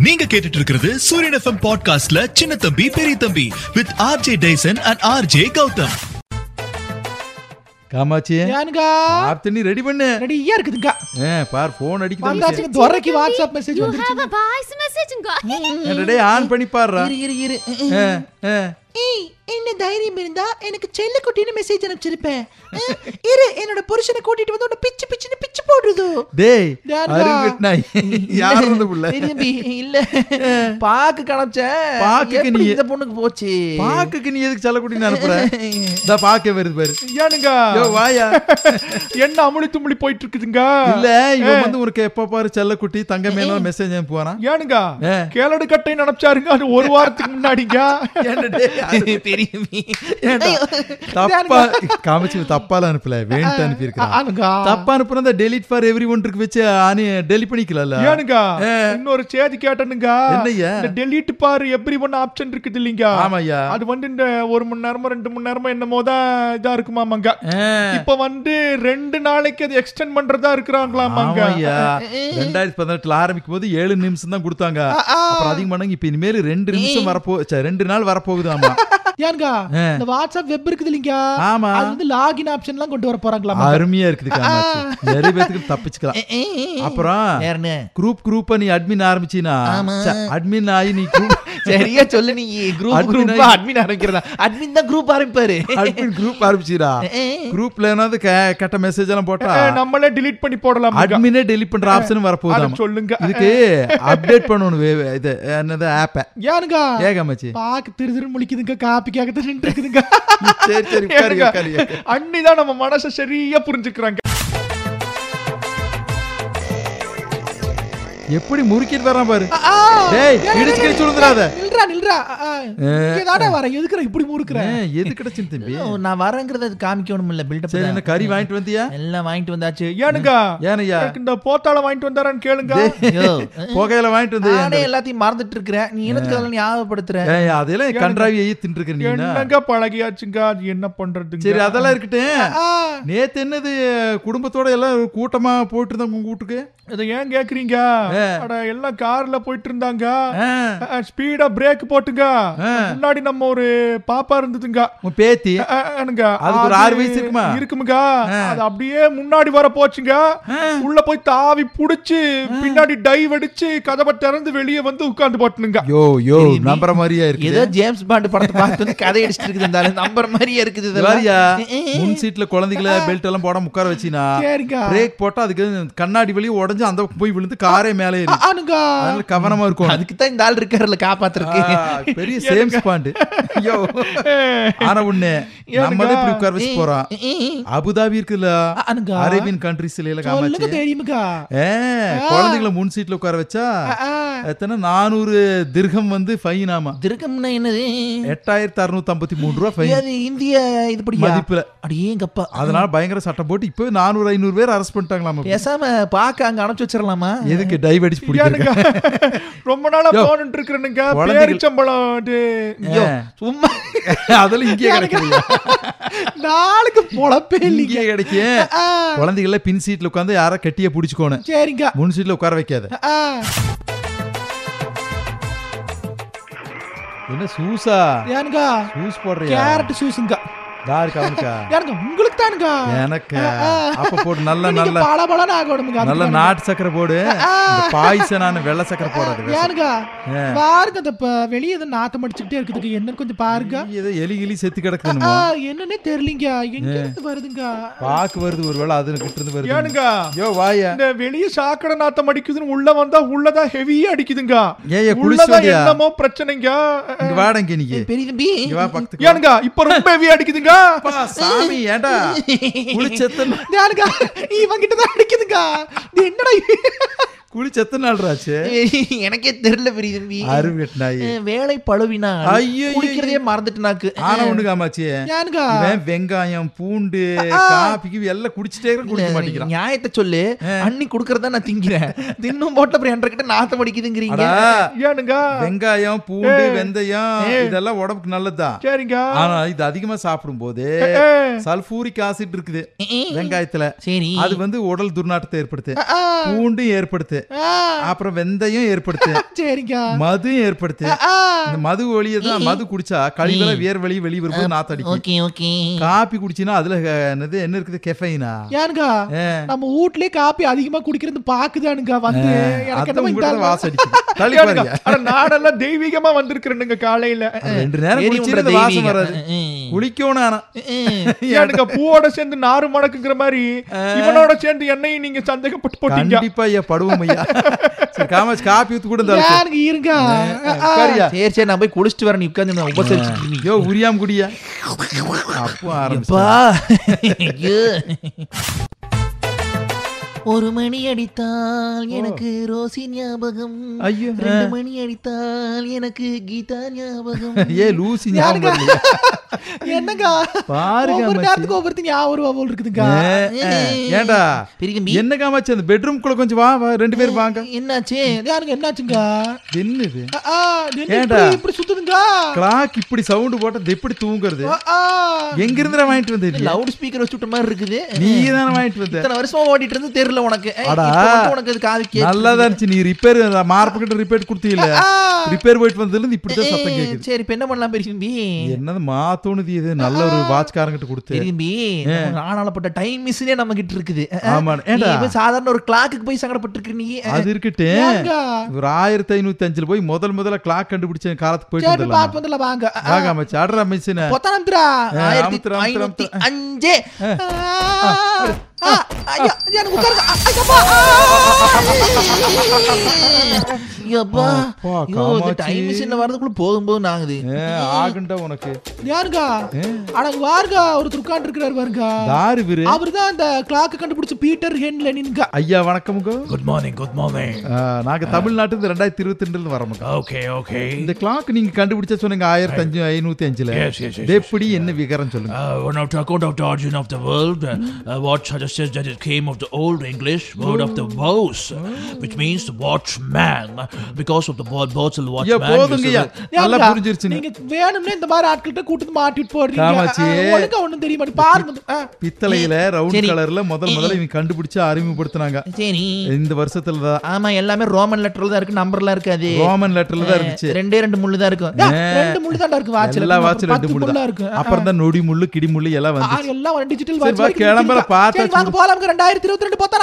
நீங்க கேட்டுட்டு இருக்கிறது சூரியன் எஃப்எம் பாட்காஸ்ட்ல Chinna Thambi Periya Thambi with RJ Tyson and RJ Gautham. Kamakshi ஏனுங்கா ஆப்தண்ணி ரெடி பண்ணு. ரெடியா இருக்குதுங்க. ஏ, பார் போன் அடிக்குது வந்தாச்சுங்க துறைக்கு வாட்ஸ்அப் மெசேஜ் வந்துருச்சு have a voice message உங்க டே ஆன் பண்ணி பாருடா இரு இரு இரு. ஏய் என்ன தைரியம் இருந்தா எனக்கு செல்ல குட்டின்னு மெசேஜ் அனுப்பிச்சிருப்பேன் இரு என்னோட புருஷனை கூட்டிட்டு வந்து உன்னை பிச்சு பிச்சுன்னு பிச்சு போடுறது. டேய் யாருடா? அருங்கட் நாய் யார் புள்ள? தம்பி இல்ல. பாக்கு கணச்சேன் பாக்குக்கு நீ- இந்த பொண்ணுக்கு போச்சு? பாக்குக்கு நீ எதுக்கு செல்லக்குட்டி அனுப்புற? இந்த பாக்க வருது பாரு. ஏனுங்க? யோ வாயா. என்ன அமுளி தும்ளி போயிட்டு இருக்குதுங்க இல்ல இவன் வந்து உனக்கு எப்ப பாரு செல்லக்குட்டி தங்க மேல மெசேஜ் அனுப்புவானா ஏனுங்க. கேளடு கட்டை நினைச்சாருங்க அது ஒரு வாரத்துக்கு முன்னாடிங்க. ஏன்டா? தப்பா காமிச்சு தப்பால அனுப்பல வேண்டு அனுப்பி ஆனுங்கா தப்பா அனுப்புனா இந்த டெலிட் ஃபார் எவ்ரி ஒன் இருக்கு வச்சு ஆனி டெலிட் பண்ணிக்கலாம்ல ஏனுங்க இன்னொரு செய்தி கேட்டனுங்க என்னய்யா? இந்த டெலீட் பாரு எவ்ரி ஒன் ஆப்ஷன் இருக்குது இல்லைங்க ஆமாய்யா. அது வந்து இந்த ஒரு மணி நேரமோ ரெண்டு மணி நேரமோ என்னமோ தான் இதா இருக்குமாமாங்க. இப்ப வந்து ரெண்டு நாளைக்கு அது எக்ஸ்டெண்ட் பண்றதா இருக்கிறாங்களாமாங்க ஆமாய்யா ரெண்டாயிரத்தி பதினெட்டுல ஆரம்பிக்கும் போது ஏழு நிமிஷம் தான் கொடுத்தாங்க அப்புறம் அதிகம் பண்ணாங்க இப்ப இனிமேல் ரெண்டு நிமிஷம் வரப்போ ரெண்டு நாள் வரப்போகுது ஆமா ஏனுங்கா ஆ. இந்த வாட்ஸ்அப் வெப் இருக்குது இல்லைங்க? ஆமா. அது வந்து லாகின் ஆப்ஷன்லாம் கொண்டு வர போறாங்களா அருமையா இருக்குது நிறைய பேத்துக்கு தப்பிச்சுக்கலாம். அப்புறம் குரூப் குரூப் நீ அட்மின் ஆரம்பிச்சினா? அட்மின் ஆகி நீ group- சரியா சொல்லு நீ குரூப் Admin குரூப் அட்மின் ஆரம்பிக்கிறதா அட்மின் தான் குரூப் ஆரம்பிப்பாரு அட்மின் குரூப் ஆரம்பிச்சிரா குரூப்ல ஏதாவது கெட்ட மெசேஜ் எல்லாம் போட்டா நம்மளே delete பண்ணி போடலாம் அட்மினே டெலிட் பண்ற ஆப்ஷன் வரப்போகுது அதை சொல்லுங்க. இதுக்கு அப்டேட் வே- இது என்னது ஆப்ப ஏனுங்கா ஏகாமச்சி பாக்கு திரு திரு முழிக்குதுங்க காப்பிக்காக தான் நின்று இருக்குதுங்க சரி சரி உட்காரு அன்னிதான் நம்ம மனசை சரியா புரிஞ்சுக்கிறாங்க எப்படி முறுக்கிட்டு வரான் பாரு. டேய் இடிச்சு கிடிச்சு விழுந்துடாத நில்றா நில்றா. இங்கதானே வரேன். எதுக்குற இப்படி முறுக்குற? ஏன், எது கிடைச்சுன்னு தம்பி? நான் வரேங்கிறத அது காமிக்கணும் இல்ல பில்டப் சரி என்ன கறி வாங்கிட்டு வந்தியா? எல்லாம் வாங்கிட்டு வந்தாச்சு. ஏனுங்க? ஏனையா? இந்த போத்தாள வாங்கிட்டு வந்தாரான்னு கேளுங்க. புகையில வாங்கிட்டு நானே வந்து எல்லாத்தையும் மறந்துட்டு இருக்கிறேன் நீ எனக்கு அதெல்லாம் ஞாபகப்படுத்துற ஏய், அதெல்லாம் கன்றாவி ஐயே தின்றுக்க நீ என்னங்க பழகியாச்சுங்க? அது என்ன பண்றதுங்க? சரி அதெல்லாம் இருக்கட்டும். நேத்து என்னது குடும்பத்தோட எல்லாம் கூட்டமா போயிட்டு இருந்தாங்க உங்க வீட்டுக்கு? இதை ஏன் கேக்குறீங்க? அட எல்லாம் கார்ல போயிட்டு இருந்தாங்க ஸ்பீடா பிரேக் போட்டுங்க. முன்னாடி நம்ம ஒரு பாப்பா இருந்ததுங்க. பேத்தி. அதுக்கு ஒரு ஆறு வயசு இருக்குமா? இருக்குமுங்க. அது அப்படியே முன்னாடி வர போச்சுங்க. உள்ள போய் தாவி புடிச்சு பின்னாடி டைவ் அடிச்சு கதவை திறந்து வெளியே வந்து உட்கார்ந்து போட்டுனுங்க. யோ யோ நம்புற மாதிரியா ஏதோ இருக்கு ஜேம்ஸ் பாண்ட் படத்தை பார்த்து வந்து கதை அடிச்சிட்டு இருக்குது இந்த. நம்புற மாதிரியே இருக்குது முன் சீட்ல குழந்தைகளை பெல்ட் எல்லாம் போடாம உட்கார வச்சினா. பிரேக் போட்டா அதுக்கு கண்ணாடி வழி உடைஞ்சு அந்த பக்கம் போய் விழுந்து காரே மேலே அதனால கவனமா இருக்கும். அதுக்கு தான் இந்த ஆள் இருக்காருல்ல காப்பாத்துறதுக்கு. பெரிய சேம்ஸ் பாண்டு. ஐயோ. ஆனா ஒண்ணு நம்ம தான் இப்படி உட்கார வச்சு போறோம் அபுதாபி இருக்குல்ல. அரேபியன் கண்ட்ரிஸ்ல எல்லாம் காமாச்சு தெரியுமுக்கா குழந்தைகளை முன் சீட்ல உட்கார வச்சா எத்தனை? நானூறு திர்கம் வந்து ஃபைன் ஆமா. திருக்கம்னா என்னது? எட்டாயிரத்தி அறுநூத்தி ஐம்பத்தி மூணு ரூபா ஃபைன் இந்திய இதுபடியா மதிப்புல. அடியேங்கப்பா அதனால பயங்கர சட்டம் போட்டு இப்போ நானூறு ஐநூறு பேர் அரெஸ்ட் பண்ணிட்டாங்களாமா பேசாம பாக்க அங்க அனுப்பிச்சு வச்சிடலாமா எதுக்கு டைவ் அடிச்சு ஏனுங்க பிடிக்கிறாங்க ரொம்ப நாளா. போனுட்டு இருக்கிறேனுங்க. ஐயோ, சும்மா. அதெல்லாம் இங்கே கிடைக்குது நாளுக்கு பொழப்பே இல்லைங்க. கிடைக்கும் குழந்தைகள பின் சீட்ல உட்காந்து யாரா கட்டிய பிடிச்சுக்கோணும் சரிங்க. முன் சீட்ல உட்கார வைக்காத. என்ன சூசா? ஏனுங்க? சூஸ் போடுறியா? கேரட் சூஸுங்க. யாருக்கு அவனுக்கா? உங்களுக்கு தானுங்க எனக்கு. அப்ப போடு நல்ல நல்ல பலன்னு ஆகணுமுங்க நல்ல நாட்டு சக்கரை போடு. இந்த பாய்சனான வெள்ளை சக்கரை போடாது ஆ. பாருங்க அந்த வெளியே ஏதோ நாத்தம் அடிச்சுக்கிட்டே இருக்குதுங்க. என்னன்னு கொஞ்சம் பாருங்க. ஏதோ எலி கிளி செத்து ஆ, கிடக்குதுன்னு என்னன்னே தெரியலீங்க. எங்க இருந்து வருதுங்க? பாக்கு வருது ஒருவேளை அது கிட்ட இருந்து வருது ஏனுங்க? யோ வாயா. இந்த வெளிய சாக்கடை நாத்தம் அடிக்குதுன்னு உள்ள வந்தா உள்ளதான் ஹெவியா அடிக்குதுங்க. ஏய் குளிச்சு என்னமோ பிரச்சனைங்க. இங்க வாடங்க நீங்க பெரிய தம்பி. இங்க வா பக்கத்துக்கு வா. ஏனுங்க இப்ப ரொம்ப ஹெவியா அடிக்குதுங்க. சாமி ஏண்டா? குளிச்செத்தன் ஏனுங்க இவன் கிட்ட தான் இது என்னடா குளிச்செத்தன் நாள்ராச்சு எனக்கே தெரியல பெரிய தம்பி நாய். வேலை பழுவினா ஐயையோ. குளிக்கிறதே மறந்துட்டுனாக்கு ஆனா ஒண்ணு காமாச்சி ஏனுங்க இவன் வெங்காயம் பூண்டு காப்பிக்கு எல்லாம் குடிச்சிட்டே குடிக்க மாட்டேங்கிறான். நியாயத்தை சொல்லு. அண்ணி குடுக்கறதா நான் திங்கிறேன். தின்னும் போட்ட அப்புறம் என்ற கிட்ட நாத்தம் அடிக்குதுங்கிறீங்க. அடா, ஏனுங்க? வெங்காயம் பூண்டு வெந்தயம் இதெல்லாம் உடம்புக்கு நல்லதுதான். சரிங்க. ஆனா இது அதிகமா சாப்பிடும் போது சல்பூரிக் ஆசிட் இருக்குது வெங்காயத்துல. சரி. அது வந்து உடல் துர்நாற்றத்தை ஏற்படுத்து. பூண்டும் ஏற்படுத்து. அப்புறம் வெந்தயம் ஏற்படுத்து. சரிங்க மது ஏற்படுத்து. இந்த மது ஒளியை தான் மது குடிச்சா கழிவுல வேர் வழி வெளிய வரும்போது நாத்தடிக்கும். காப்பி குடிச்சினா அதுல என்னது என்ன இருக்குது? கெஃபைனா? ஏனுங்க. நம்ம வீட்லயே காப்பி அதிகமா குடிக்கிறது பாக்குதானுங்க வந்து? எனக்கு அட நாடெல்லாம் தெய்வீகமா வந்திருக்கிறேனுங்க காலையில. ரெண்டு நேரம் இந்த வாசம். வராது. குளிக்கணும் ஏனுங்க பூவோட சேர்ந்து நாறு மணக்குங்கிற மாதிரி இவனோட சேர்ந்து என்னையும் நீங்க சந்தேகப்பட்டு போட்டீங்க. கண்டிப்பா ஐயா படுவோம் சரி காமாச்சு காப்பி ஊத்து கூட ஆ. உட்காரியா சரி சரி நான் போய் குளிச்சுட்டு வரேன். நீ உட்காந்து நான் உபசரிச்சுட்டு யோ உரியாம் குடியா அப்போ ஆரம்பிச்சு பா ஐயோ. ஒரு மணி அடித்தால் எனக்கு ரோசி ஞாபகம். ஐயோ. ரெண்டு மணி அடித்தால் எனக்கு கீதா ஞாபகம். ஏ லூசி ஞாபகம்? என்னங்க? பாருங்க ஒவ்வொரு அம்மாச்சி. நேரத்துக்கு ஒவ்வொருத்தங்க ஞாபகம் போல் இருக்குதுங்க. ஏ, ஏ, ஏன்டா பெரிய தம்பி என்ன காமாச்சு அந்த பெட்ரூம் குள்ள கொஞ்சம் வா வா ரெண்டு பேரும் வாங்க. என்னாச்சு? யாருங்க? என்னாச்சுங்க? என்னது? ஏன்டா? இப்படி- சுத்துதுங்க? கிளாக் இப்படி சவுண்ட் போட்டா இது எப்படி தூங்குறது. எங்க இருந்து வாங்கிட்டு வந்த லவுட் ஸ்பீக்கர் வச்சுட்ட மாதிரி இருக்குது. நீ தானே வாங்கிட்டு வந்த. இத்தனை வருஷமா ஓடிட்டு இருந்து தெரியல. உனக்கு. இப்ப மட்டும் உனக்கு அது காது கேக்குது. நல்லா தான் இருந்துச்சு நீ ரிப்பேர் மார்ப்பு கிட்ட ரிப்பேர் கொடுத்தீல. ரிப்பேர் போயிட்டு வந்ததுல இருந்து இப்படிதான் சத்தம் கேக்குது. சரி இப்ப என்ன பண்ணலாம் பெரிய தம்பி? என்னது மாத்தோணுது இது? நல்ல ஒரு வாட்ச்காரங்கிட்ட கொடுத்து. பெரிய தம்பி நமக்கு ஆனாலப்பட்ட டைம் மிஸ்னே நம்ம கிட்ட இருக்குது. ஆமா, போய் சாதாரண ஒரு கிளாக்குக்கு போய் சங்கடப்பட்டு இருக்க நீ அது இருக்கட்டு? ஒரு ஆயிரத்தி ஐநூத்தி அஞ்சுல போய் முதல் முதல்ல கிளாக் கண்டுபிடிச்ச காலத்துக்கு போயிட்டு பார்த்து வந்துடலாம்? வாங்க. வாங்க அமைச்சு ஆடுற பொத்தானம்துரா ஆ, ஆயிரத்தி ஐநூத்தி. அஞ்சு. ஆ, ஐயா, டைம் மிஷின்ல வரதுக்குள்ள போதும் போதும் ஆகுது ஆகுண்டா உனக்கு யாருங்க அட வாருங்க ஒருத்தர் உட்கார்ந்து இருக்கிறாரு பாருங்க தாரு விரு அவர்தான் அந்த கிளாக் கண்டுபிடிச்ச பீட்டர் ஹென் லெனின்கா ஐயா வணக்கமுங்க குட் மார்னிங் குட் மார்னிங் ஆ, நாங்க தமிழ்நாட்டுல ரெண்டாயிரத்தி இருபத்தி ரெண்டுல வரோமுங்க ஓகே ஓகே இந்த கிளாக் நீங்க கண்டுபிடிச்ச சொன்னீங்க ஆயிரத்தி அஞ்சு ஐநூத்தி அஞ்சுல Yes, எப்படி என்ன விகரம் சொல்லுங்க one when I talk about the origin of the world, uh, what suggests that it came of the Old English word of the vows, which means watchman, because of the word ஐயா watchman. நல்லா நீங்க வேணும்னே இந்த மாதிரி ஆட்கள்கிட்ட கூட்டு மாட்டிட்டு போடுறீங்க காமாட்சி. ஆ, ஆ, ஒழுங்கா ஒண்ணும் தெரிய மாட்டேங்குது பாருங்க ஆ. பித்தளையில ரவுண்ட் சரி. கலர்ல முதல் முதல்ல இவங்க கண்டுபிடிச்சு அறிமுகப்படுத்தினாங்க. சரி. இந்த வருஷத்துல தான். ஆமா எல்லாமே ரோமன் லெட்டர்ல தான் இருக்கு நம்பர்லாம் இருக்காது ரோமன் லெட்டர்ல தான் இருந்துச்சு. ரெண்டே ரெண்டு முள்ளு தான் இருக்கும் ரெண்டு முள்ளு தான்டா இருக்கு வாட்ச்ல. எல்லா வாட்ச் ரெண்டு முள்ளு தான். இருக்கு. அப்புறம் தான் நொடி முள்ளு கிடி முள்ளு எல்லாம் ஆ, வந்து எல்லாம் டிஜிட்டல் சரி, வா, கிளம்புற, பார்த்தா வாங்க போலாம் ரெண்டாயிரத்தி இருபத்தி ரெண்டு பார்த்தா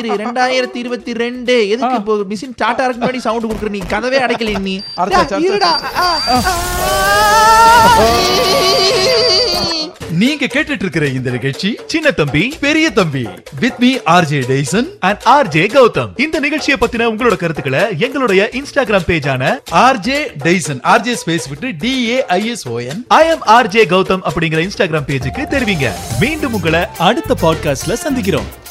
இரு. ரெண்டாயிரத்தி இருபத்தி ரெண்டு எதுக்கு இப்போ மிஷின் டாட்டா இருக்கு முன்னாடி சவுண்ட் கொடுக்குற? நீ கதவே அடைக்கல நீ. இருடா. நீங்க கேட்டுட்டு இருக்கிற இந்த நிகழ்ச்சி Chinna Thambi Periya Thambi. With me RJ Daison and RJ Gautham இந்த நிகழ்ச்சியை பத்தின உங்களோட கருத்துக்களை எங்களுடைய இன்ஸ்டாகிராம் பேஜான ஆர்ஜே டைசன் ஆர்ஜே ஸ்பேஸ் விட்டு T A IS ON I M RJ Gautham அப்படிங்கிற இன்ஸ்டாகிராம் பேஜுக்கு தெரிவிங்க. மீண்டும் உங்களை அடுத்த பாட்காஸ்ட்ல சந்திக்கிறோம்.